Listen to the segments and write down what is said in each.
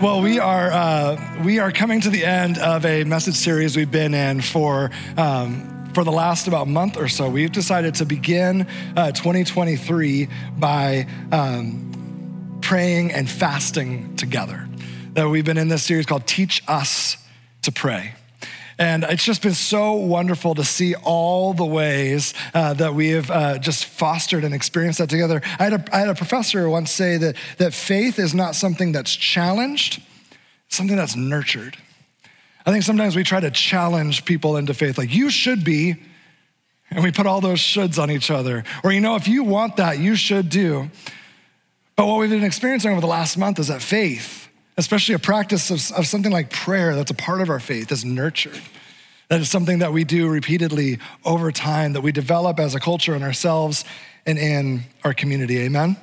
Well, we are uh, we are coming to the end of a message series we've been in for. Um, for the last about month or so, we've decided to begin uh, 2023 by um, praying and fasting together. That we've been in this series called Teach Us to Pray. And it's just been so wonderful to see all the ways uh, that we have uh, just fostered and experienced that together. I had, a, I had a professor once say that, that faith is not something that's challenged, something that's nurtured. I think sometimes we try to challenge people into faith, like, you should be, and we put all those shoulds on each other. Or, you know, if you want that, you should do. But what we've been experiencing over the last month is that faith, especially a practice of, of something like prayer that's a part of our faith, is nurtured. That is something that we do repeatedly over time, that we develop as a culture in ourselves and in our community. Amen?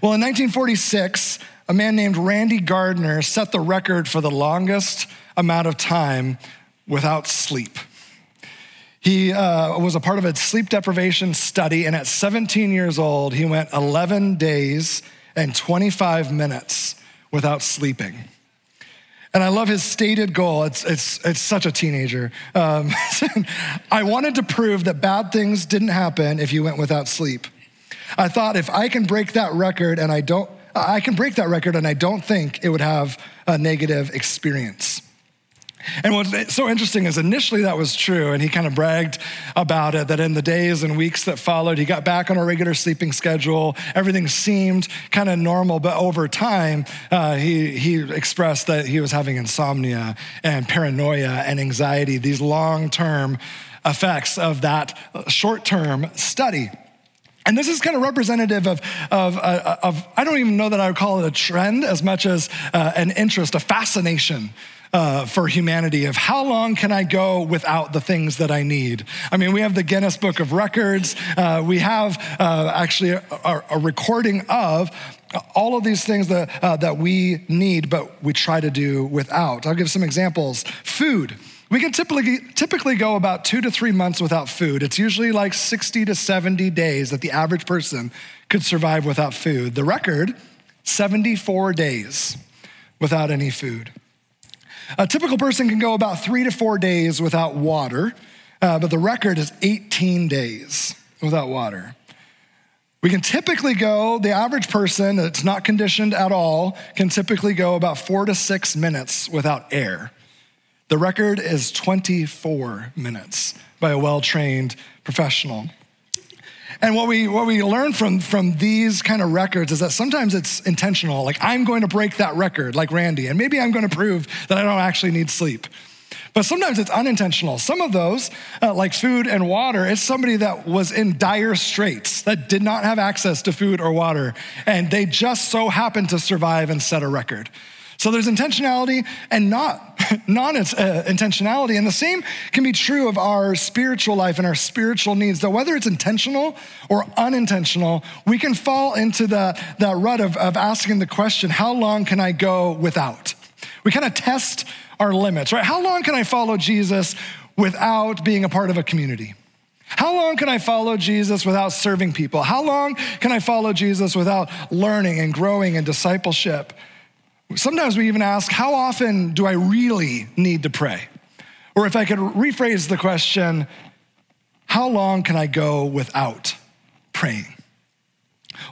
Well, in 1946, a man named Randy Gardner set the record for the longest amount of time without sleep. He uh, was a part of a sleep deprivation study, and at 17 years old, he went 11 days and 25 minutes without sleeping. And I love his stated goal. It's, it's, it's such a teenager. Um, I wanted to prove that bad things didn't happen if you went without sleep. I thought if I can break that record and I don't, I can break that record and I don't think it would have a negative experience. And what's so interesting is initially that was true, and he kind of bragged about it that in the days and weeks that followed, he got back on a regular sleeping schedule. Everything seemed kind of normal, but over time, uh, he, he expressed that he was having insomnia and paranoia and anxiety, these long term effects of that short term study. And this is kind of representative of, of, uh, of, I don't even know that I would call it a trend as much as uh, an interest, a fascination uh, for humanity of how long can I go without the things that I need? I mean, we have the Guinness Book of Records. Uh, we have uh, actually a, a, recording of all of these things that, uh, that we need, but we try to do without. I'll give some examples. Food. We can typically, typically go about two to three months without food. It's usually like 60 to 70 days that the average person could survive without food. The record, 74 days without any food. A typical person can go about three to four days without water, uh, but the record is 18 days without water. We can typically go, the average person that's not conditioned at all can typically go about four to six minutes without air. The record is 24 minutes by a well trained professional. And what we, what we learn from, from these kind of records is that sometimes it's intentional. Like, I'm going to break that record, like Randy, and maybe I'm going to prove that I don't actually need sleep. But sometimes it's unintentional. Some of those, uh, like food and water, it's somebody that was in dire straits, that did not have access to food or water, and they just so happened to survive and set a record. So there's intentionality and not non uh, intentionality. And the same can be true of our spiritual life and our spiritual needs. That whether it's intentional or unintentional, we can fall into the, the rut of, of asking the question, how long can I go without? We kind of test our limits, right? How long can I follow Jesus without being a part of a community? How long can I follow Jesus without serving people? How long can I follow Jesus without learning and growing in discipleship? Sometimes we even ask, how often do I really need to pray? Or if I could rephrase the question, how long can I go without praying?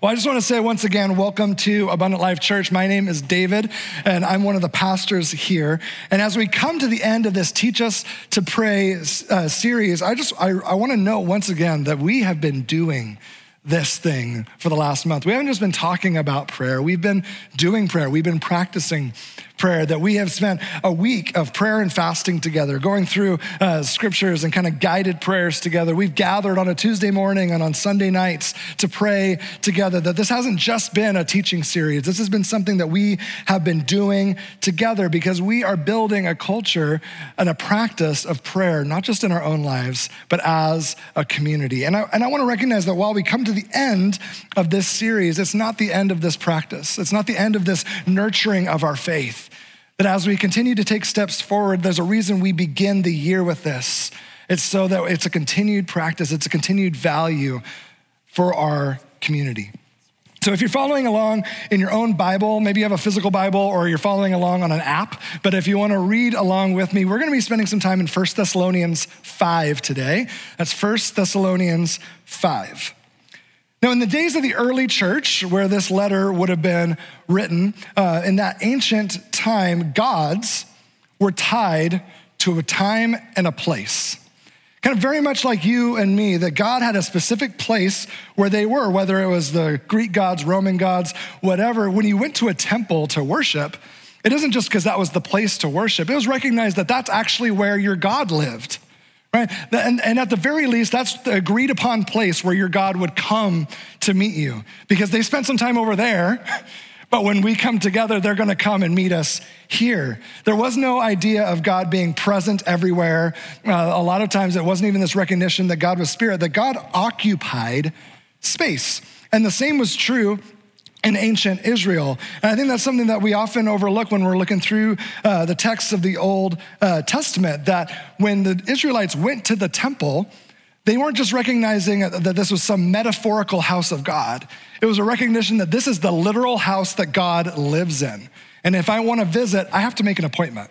Well, I just want to say once again, welcome to Abundant Life Church. My name is David, and I'm one of the pastors here. And as we come to the end of this Teach Us to Pray uh, series, I just I, I want to note once again that we have been doing this thing for the last month. We haven't just been talking about prayer, we've been doing prayer, we've been practicing prayer, that we have spent a week of prayer and fasting together, going through uh, scriptures and kind of guided prayers together. We've gathered on a Tuesday morning and on Sunday nights to pray together. That this hasn't just been a teaching series, this has been something that we have been doing together because we are building a culture and a practice of prayer, not just in our own lives, but as a community. And I, and I want to recognize that while we come to the end of this series, it's not the end of this practice, it's not the end of this nurturing of our faith. That as we continue to take steps forward, there's a reason we begin the year with this. It's so that it's a continued practice, it's a continued value for our community. So, if you're following along in your own Bible, maybe you have a physical Bible or you're following along on an app, but if you want to read along with me, we're going to be spending some time in 1 Thessalonians 5 today. That's 1 Thessalonians 5. Now, in the days of the early church, where this letter would have been written, uh, in that ancient time, gods were tied to a time and a place. Kind of very much like you and me, that God had a specific place where they were, whether it was the Greek gods, Roman gods, whatever. When you went to a temple to worship, it isn't just because that was the place to worship, it was recognized that that's actually where your God lived. Right? And, and at the very least, that's the agreed upon place where your God would come to meet you because they spent some time over there but when we come together, they're going to come and meet us here. There was no idea of God being present everywhere. Uh, a lot of times, it wasn't even this recognition that God was spirit, that God occupied space. And the same was true in ancient Israel. And I think that's something that we often overlook when we're looking through uh, the texts of the Old uh, Testament that when the Israelites went to the temple, they weren't just recognizing that this was some metaphorical house of God. It was a recognition that this is the literal house that God lives in. And if I want to visit, I have to make an appointment.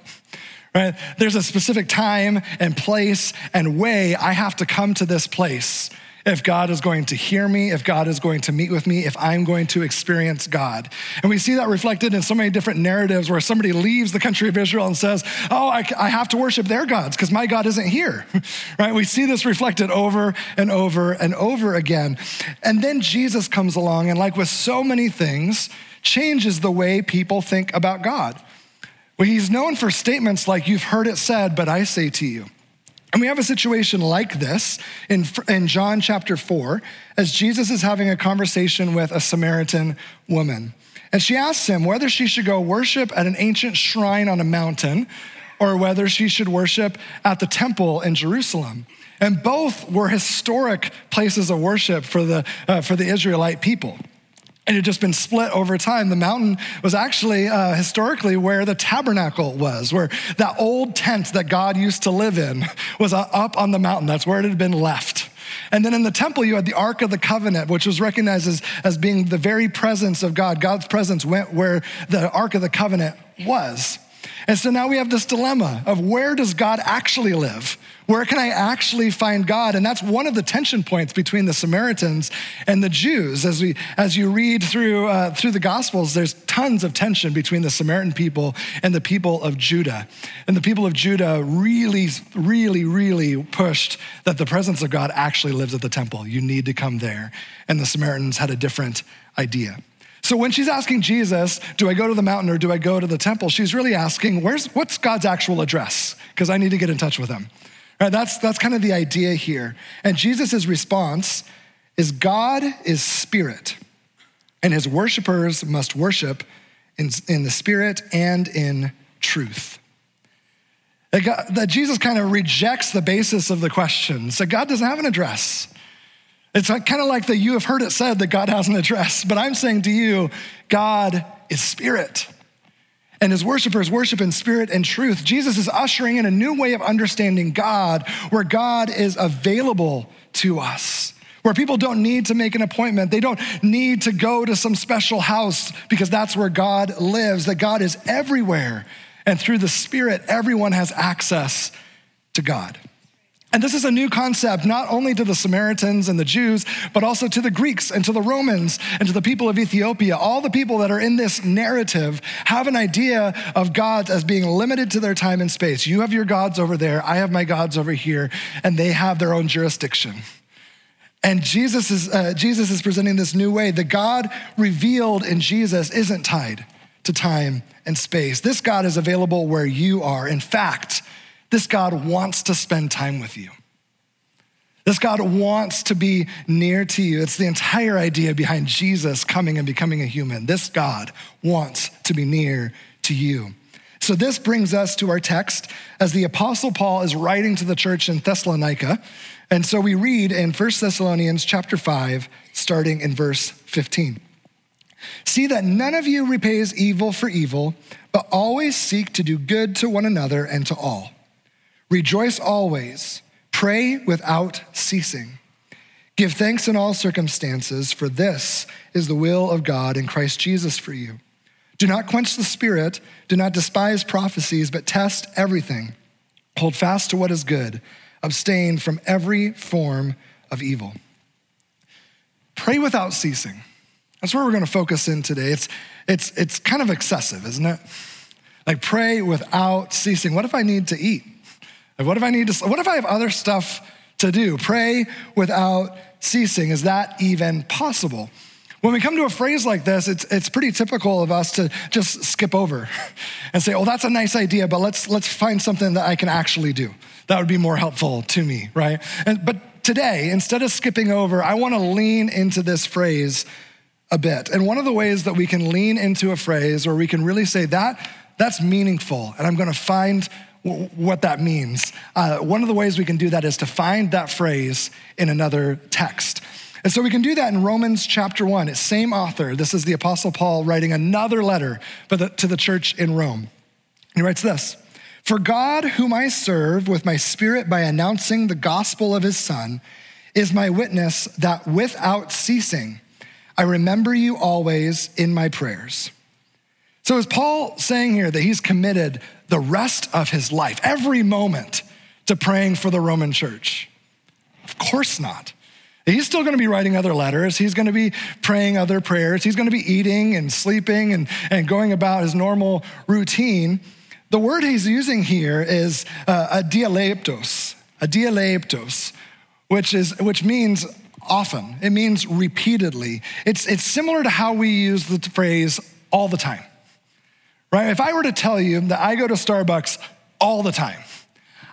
Right? There's a specific time and place and way I have to come to this place if God is going to hear me, if God is going to meet with me, if I'm going to experience God. And we see that reflected in so many different narratives where somebody leaves the country of Israel and says, Oh, I, I have to worship their gods because my God isn't here. right? We see this reflected over and over and over again. And then Jesus comes along and, like with so many things, changes the way people think about God. Well, he's known for statements like, You've heard it said, but I say to you. And we have a situation like this in, in John chapter 4, as Jesus is having a conversation with a Samaritan woman. And she asks him whether she should go worship at an ancient shrine on a mountain or whether she should worship at the temple in Jerusalem. And both were historic places of worship for the, uh, for the Israelite people and it had just been split over time. The mountain was actually uh, historically where the tabernacle was, where that old tent that God used to live in was uh, up on the mountain. That's where it had been left. And then in the temple, you had the Ark of the Covenant, which was recognized as, as being the very presence of God. God's presence went where the Ark of the Covenant was. And so now we have this dilemma of where does God actually live? Where can I actually find God? And that's one of the tension points between the Samaritans and the Jews. As, we, as you read through, uh, through the Gospels, there's tons of tension between the Samaritan people and the people of Judah. And the people of Judah really, really, really pushed that the presence of God actually lives at the temple. You need to come there. And the Samaritans had a different idea. So when she's asking Jesus, do I go to the mountain or do I go to the temple? She's really asking, where's, what's God's actual address? Because I need to get in touch with him. Right, that's, that's kind of the idea here. And Jesus' response is God is spirit, and his worshipers must worship in, in the spirit and in truth. That, that Jesus kind of rejects the basis of the question. So God doesn't have an address. It's kind of like that you have heard it said that God has an address, but I'm saying to you, God is spirit. And his worshipers worship in spirit and truth. Jesus is ushering in a new way of understanding God, where God is available to us, where people don't need to make an appointment. They don't need to go to some special house because that's where God lives, that God is everywhere. And through the Spirit, everyone has access to God. And this is a new concept, not only to the Samaritans and the Jews, but also to the Greeks and to the Romans and to the people of Ethiopia. All the people that are in this narrative have an idea of gods as being limited to their time and space. You have your gods over there, I have my gods over here, and they have their own jurisdiction. And Jesus is, uh, Jesus is presenting this new way. The God revealed in Jesus isn't tied to time and space. This God is available where you are. In fact, this God wants to spend time with you. This God wants to be near to you. It's the entire idea behind Jesus coming and becoming a human. This God wants to be near to you. So this brings us to our text as the apostle Paul is writing to the church in Thessalonica. And so we read in 1 Thessalonians chapter 5 starting in verse 15. See that none of you repays evil for evil, but always seek to do good to one another and to all. Rejoice always, pray without ceasing. Give thanks in all circumstances, for this is the will of God in Christ Jesus for you. Do not quench the spirit, do not despise prophecies, but test everything. Hold fast to what is good, abstain from every form of evil. Pray without ceasing. That's where we're going to focus in today. It's, it's, it's kind of excessive, isn't it? Like pray without ceasing. What if I need to eat? Like what if I need to, what if I have other stuff to do? Pray without ceasing. Is that even possible? When we come to a phrase like this, it's, it's pretty typical of us to just skip over and say, oh, that's a nice idea, but let's, let's find something that I can actually do. That would be more helpful to me, right? And, but today, instead of skipping over, I want to lean into this phrase a bit. And one of the ways that we can lean into a phrase or we can really say that, that's meaningful, and I'm going to find what that means. Uh, one of the ways we can do that is to find that phrase in another text. And so we can do that in Romans chapter 1. It's same author. This is the Apostle Paul writing another letter to the church in Rome. He writes this For God, whom I serve with my spirit by announcing the gospel of his Son, is my witness that without ceasing, I remember you always in my prayers. So, is Paul saying here that he's committed the rest of his life, every moment, to praying for the Roman church? Of course not. He's still going to be writing other letters. He's going to be praying other prayers. He's going to be eating and sleeping and, and going about his normal routine. The word he's using here is uh, adialeiptos, a dialeiptos, which, is, which means often. It means repeatedly. It's, it's similar to how we use the phrase all the time right? If I were to tell you that I go to Starbucks all the time,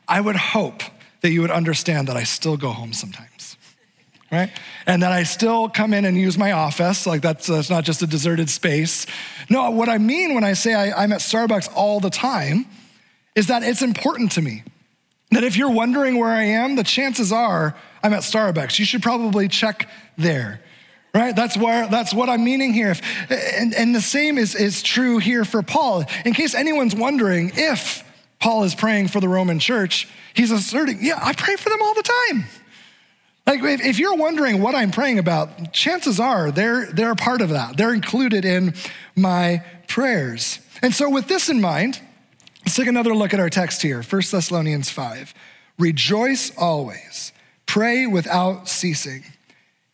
I would hope that you would understand that I still go home sometimes, right? And that I still come in and use my office, like that's, that's not just a deserted space. No, what I mean when I say I, I'm at Starbucks all the time is that it's important to me. That if you're wondering where I am, the chances are I'm at Starbucks. You should probably check there right? That's where that's what i'm meaning here. If, and, and the same is, is true here for paul. In case anyone's wondering if paul is praying for the roman church he's asserting yeah i pray for them all the time. Like if, if you're wondering what i'm praying about chances are they're they're a part of that. They're included in my prayers. And so with this in mind let's take another look at our text here. 1 thessalonians 5 rejoice always. Pray without ceasing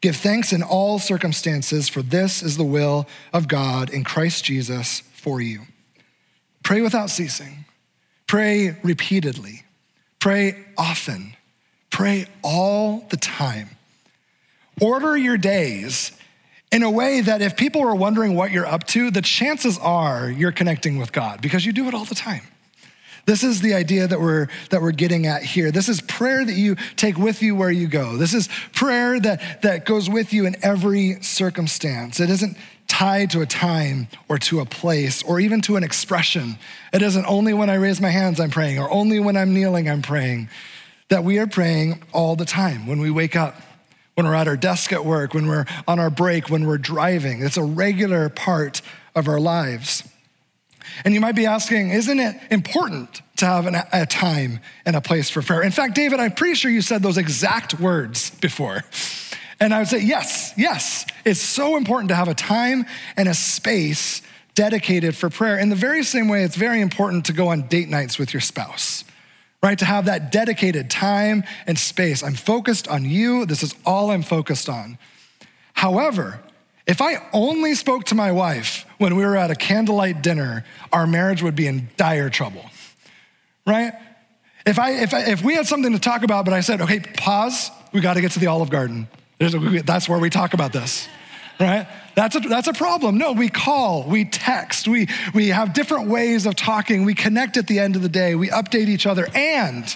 Give thanks in all circumstances, for this is the will of God in Christ Jesus for you. Pray without ceasing. Pray repeatedly. Pray often. Pray all the time. Order your days in a way that if people are wondering what you're up to, the chances are you're connecting with God because you do it all the time. This is the idea that we're, that we're getting at here. This is prayer that you take with you where you go. This is prayer that, that goes with you in every circumstance. It isn't tied to a time or to a place or even to an expression. It isn't only when I raise my hands I'm praying or only when I'm kneeling I'm praying. That we are praying all the time when we wake up, when we're at our desk at work, when we're on our break, when we're driving. It's a regular part of our lives. And you might be asking, isn't it important to have an, a time and a place for prayer? In fact, David, I'm pretty sure you said those exact words before. And I would say, yes, yes. It's so important to have a time and a space dedicated for prayer. In the very same way, it's very important to go on date nights with your spouse, right? To have that dedicated time and space. I'm focused on you. This is all I'm focused on. However, if I only spoke to my wife when we were at a candlelight dinner, our marriage would be in dire trouble, right? If, I, if, I, if we had something to talk about, but I said, okay, pause, we got to get to the Olive Garden. A, that's where we talk about this, right? That's a, that's a problem. No, we call, we text, we, we have different ways of talking, we connect at the end of the day, we update each other, and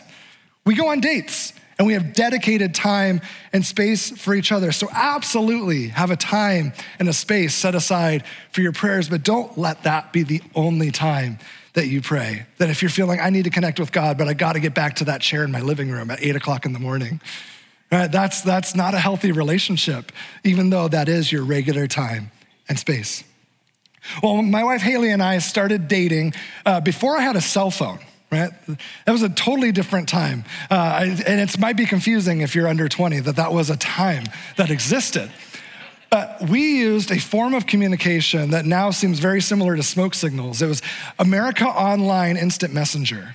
we go on dates and we have dedicated time and space for each other. So, absolutely have a time and a space set aside for your prayers, but don't let that be the only time that you pray. That if you're feeling, I need to connect with God, but I got to get back to that chair in my living room at eight o'clock in the morning. Right? That's, that's not a healthy relationship, even though that is your regular time and space. Well, my wife Haley and I started dating uh, before I had a cell phone right? That was a totally different time. Uh, and it might be confusing if you're under 20 that that was a time that existed. But we used a form of communication that now seems very similar to smoke signals. It was America Online Instant Messenger.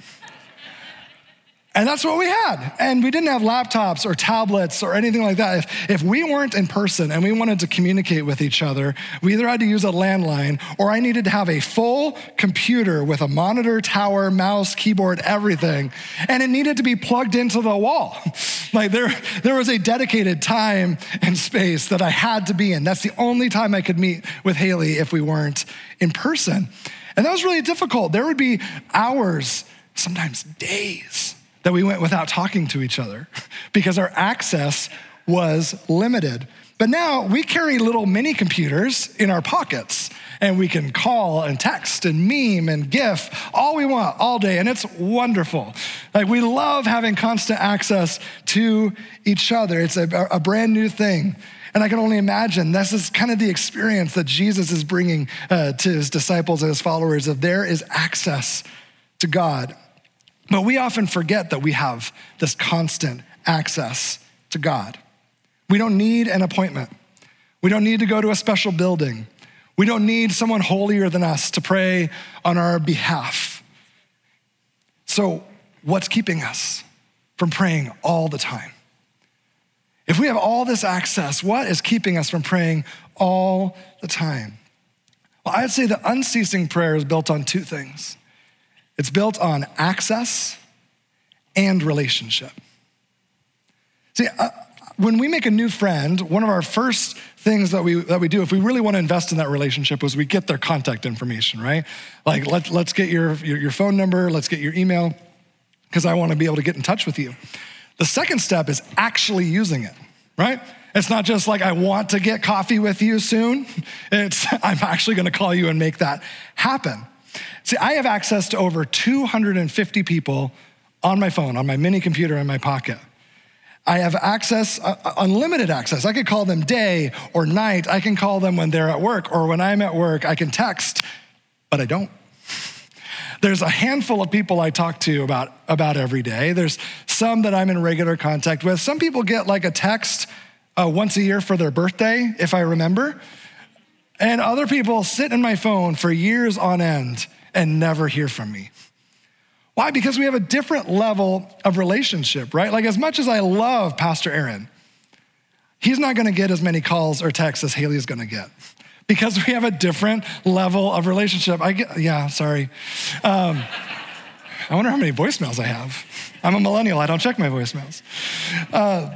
And that's what we had. And we didn't have laptops or tablets or anything like that. If, if we weren't in person and we wanted to communicate with each other, we either had to use a landline or I needed to have a full computer with a monitor, tower, mouse, keyboard, everything. And it needed to be plugged into the wall. Like there, there was a dedicated time and space that I had to be in. That's the only time I could meet with Haley if we weren't in person. And that was really difficult. There would be hours, sometimes days that we went without talking to each other because our access was limited. But now we carry little mini computers in our pockets and we can call and text and meme and GIF all we want all day, and it's wonderful. Like we love having constant access to each other. It's a, a brand new thing. And I can only imagine this is kind of the experience that Jesus is bringing uh, to his disciples and his followers of there is access to God. But we often forget that we have this constant access to God. We don't need an appointment. We don't need to go to a special building. We don't need someone holier than us to pray on our behalf. So, what's keeping us from praying all the time? If we have all this access, what is keeping us from praying all the time? Well, I'd say the unceasing prayer is built on two things it's built on access and relationship. See, uh, when we make a new friend, one of our first things that we, that we do if we really want to invest in that relationship is we get their contact information, right? Like, let, let's get your, your, your phone number, let's get your email, because I want to be able to get in touch with you. The second step is actually using it, right? It's not just like I want to get coffee with you soon. It's I'm actually going to call you and make that happen. See, I have access to over 250 people on my phone, on my mini computer in my pocket. I have access, uh, uh, unlimited access. I could call them day or night. I can call them when they're at work or when I'm at work. I can text, but I don't. There's a handful of people I talk to about, about every day. There's some that I'm in regular contact with. Some people get like a text uh, once a year for their birthday, if I remember. And other people sit in my phone for years on end and never hear from me. Why? Because we have a different level of relationship, right? Like, as much as I love Pastor Aaron, he's not gonna get as many calls or texts as Haley's gonna get because we have a different level of relationship. I get, yeah, sorry. Um, I wonder how many voicemails I have. I'm a millennial, I don't check my voicemails. Uh,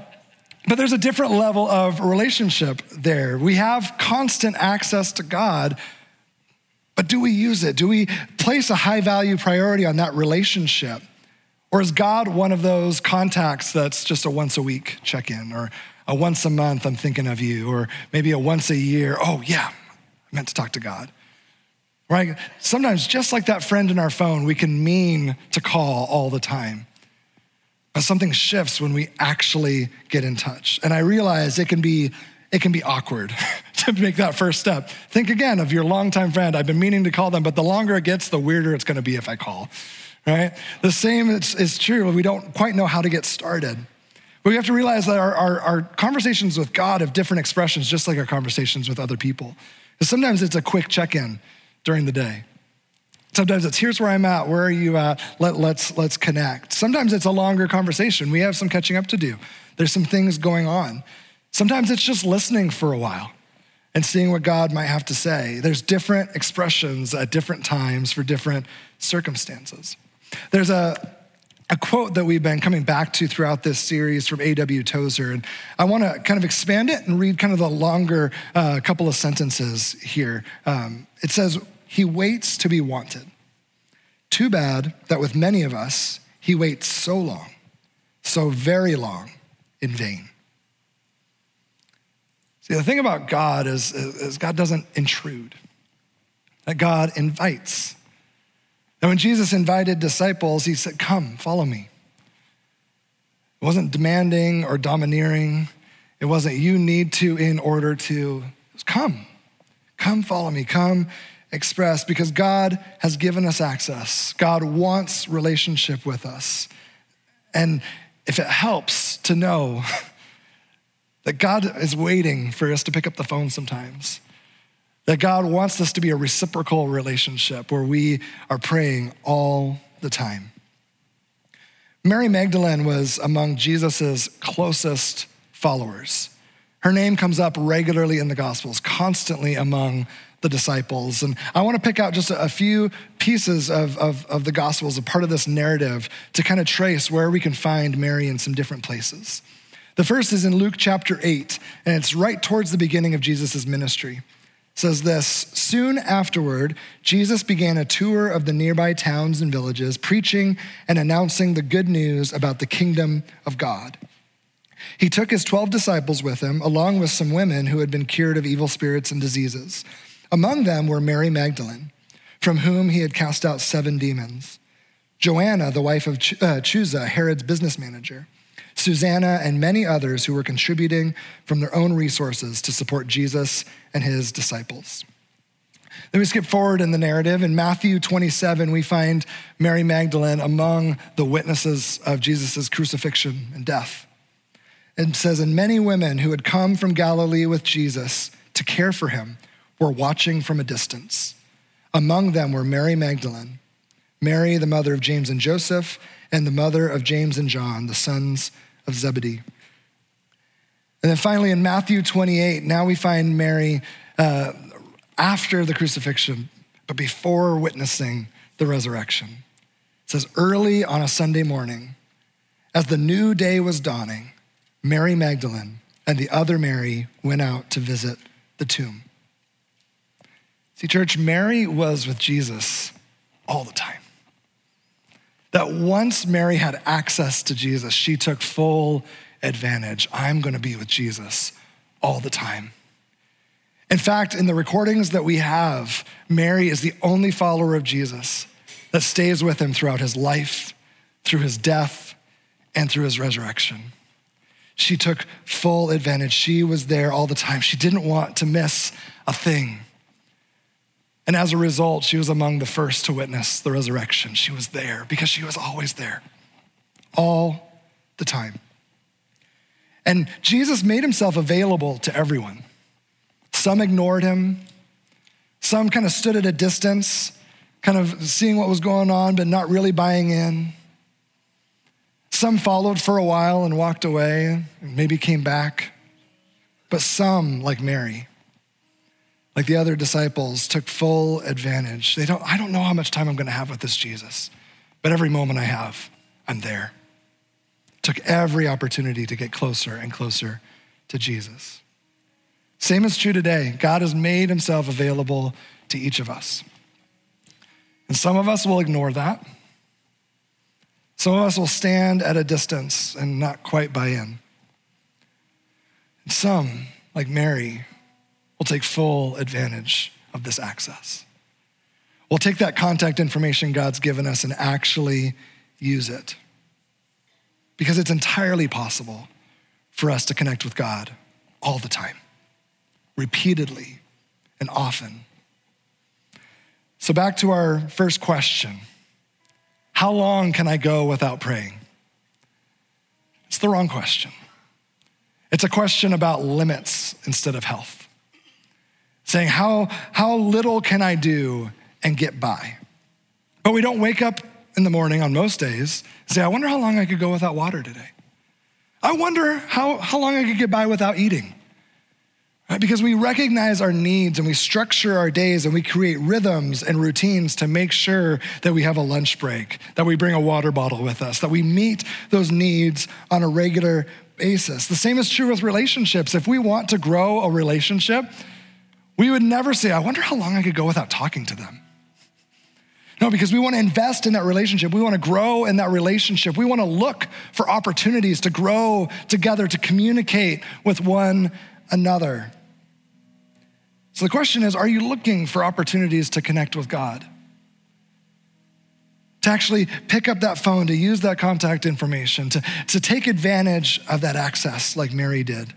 but there's a different level of relationship there. We have constant access to God but do we use it? Do we place a high value priority on that relationship? Or is God one of those contacts that's just a once a week check in, or a once a month, I'm thinking of you, or maybe a once a year, oh yeah, I meant to talk to God? Right? Sometimes, just like that friend in our phone, we can mean to call all the time. But something shifts when we actually get in touch. And I realize it can be it can be awkward to make that first step. Think again of your longtime friend. I've been meaning to call them, but the longer it gets, the weirder it's going to be if I call, right? The same is, is true. We don't quite know how to get started. But we have to realize that our, our, our conversations with God have different expressions, just like our conversations with other people. Because sometimes it's a quick check in during the day. Sometimes it's here's where I'm at, where are you at? Let, let's, let's connect. Sometimes it's a longer conversation. We have some catching up to do. There's some things going on. Sometimes it's just listening for a while and seeing what God might have to say. There's different expressions at different times for different circumstances. There's a, a quote that we've been coming back to throughout this series from A.W. Tozer, and I want to kind of expand it and read kind of the longer uh, couple of sentences here. Um, it says, He waits to be wanted. Too bad that with many of us, He waits so long, so very long in vain. See, the thing about God is, is God doesn't intrude, that God invites. And when Jesus invited disciples, he said, Come, follow me. It wasn't demanding or domineering. It wasn't you need to in order to. It was come. Come follow me. Come express because God has given us access. God wants relationship with us. And if it helps to know that God is waiting for us to pick up the phone sometimes, that God wants this to be a reciprocal relationship where we are praying all the time. Mary Magdalene was among Jesus' closest followers. Her name comes up regularly in the Gospels, constantly among the disciples. And I want to pick out just a few pieces of, of, of the Gospels, a part of this narrative, to kind of trace where we can find Mary in some different places. The first is in Luke chapter 8, and it's right towards the beginning of Jesus' ministry. It says this Soon afterward, Jesus began a tour of the nearby towns and villages, preaching and announcing the good news about the kingdom of God. He took his 12 disciples with him, along with some women who had been cured of evil spirits and diseases. Among them were Mary Magdalene, from whom he had cast out seven demons, Joanna, the wife of Ch- uh, Chuza, Herod's business manager, Susanna, and many others who were contributing from their own resources to support Jesus and his disciples. Then we skip forward in the narrative. In Matthew 27, we find Mary Magdalene among the witnesses of Jesus' crucifixion and death. It says, And many women who had come from Galilee with Jesus to care for him were watching from a distance. Among them were Mary Magdalene, Mary, the mother of James and Joseph, and the mother of James and John, the sons of Zebedee. And then finally, in Matthew 28, now we find Mary uh, after the crucifixion, but before witnessing the resurrection. It says, Early on a Sunday morning, as the new day was dawning, Mary Magdalene and the other Mary went out to visit the tomb. See, church, Mary was with Jesus all the time. That once Mary had access to Jesus, she took full advantage. I'm going to be with Jesus all the time. In fact, in the recordings that we have, Mary is the only follower of Jesus that stays with him throughout his life, through his death, and through his resurrection. She took full advantage. She was there all the time. She didn't want to miss a thing. And as a result, she was among the first to witness the resurrection. She was there because she was always there, all the time. And Jesus made himself available to everyone. Some ignored him, some kind of stood at a distance, kind of seeing what was going on, but not really buying in. Some followed for a while and walked away, and maybe came back. But some, like Mary, like the other disciples, took full advantage. They don't, I don't know how much time I'm going to have with this Jesus, but every moment I have, I'm there. Took every opportunity to get closer and closer to Jesus. Same is true today. God has made himself available to each of us. And some of us will ignore that. Some of us will stand at a distance and not quite buy in. And some, like Mary, will take full advantage of this access. We'll take that contact information God's given us and actually use it. Because it's entirely possible for us to connect with God all the time, repeatedly and often. So, back to our first question How long can I go without praying? It's the wrong question. It's a question about limits instead of health saying, How, how little can I do and get by? But we don't wake up in the morning on most days and say, I wonder how long I could go without water today. I wonder how, how long I could get by without eating. Right? Because we recognize our needs and we structure our days and we create rhythms and routines to make sure that we have a lunch break, that we bring a water bottle with us, that we meet those needs on a regular basis. The same is true with relationships. If we want to grow a relationship, we would never say, I wonder how long I could go without talking to them. No, because we want to invest in that relationship. We want to grow in that relationship. We want to look for opportunities to grow together, to communicate with one another. So the question is are you looking for opportunities to connect with God? To actually pick up that phone, to use that contact information, to, to take advantage of that access like Mary did.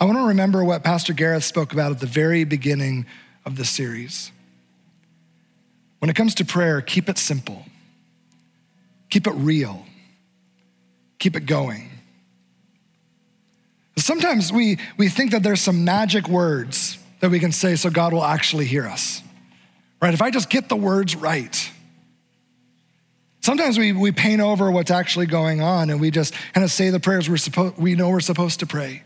I want to remember what Pastor Gareth spoke about at the very beginning of the series. When it comes to prayer, keep it simple, keep it real, keep it going. Sometimes we, we think that there's some magic words that we can say so God will actually hear us. Right? If I just get the words right. Sometimes we, we paint over what's actually going on and we just kind of say the prayers we're supposed we know we're supposed to pray.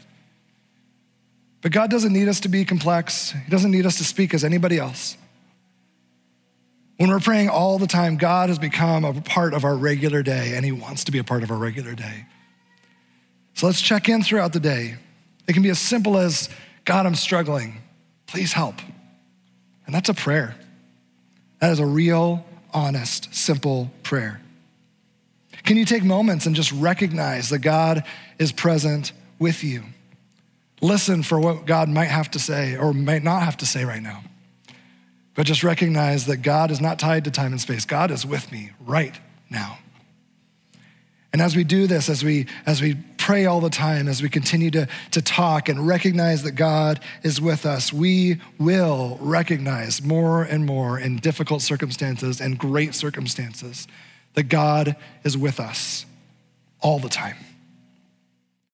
But God doesn't need us to be complex. He doesn't need us to speak as anybody else. When we're praying all the time, God has become a part of our regular day and He wants to be a part of our regular day. So let's check in throughout the day. It can be as simple as God, I'm struggling. Please help. And that's a prayer. That is a real, honest, simple prayer. Can you take moments and just recognize that God is present with you? Listen for what God might have to say or might not have to say right now. But just recognize that God is not tied to time and space. God is with me right now. And as we do this, as we, as we pray all the time, as we continue to, to talk and recognize that God is with us, we will recognize more and more in difficult circumstances and great circumstances that God is with us all the time.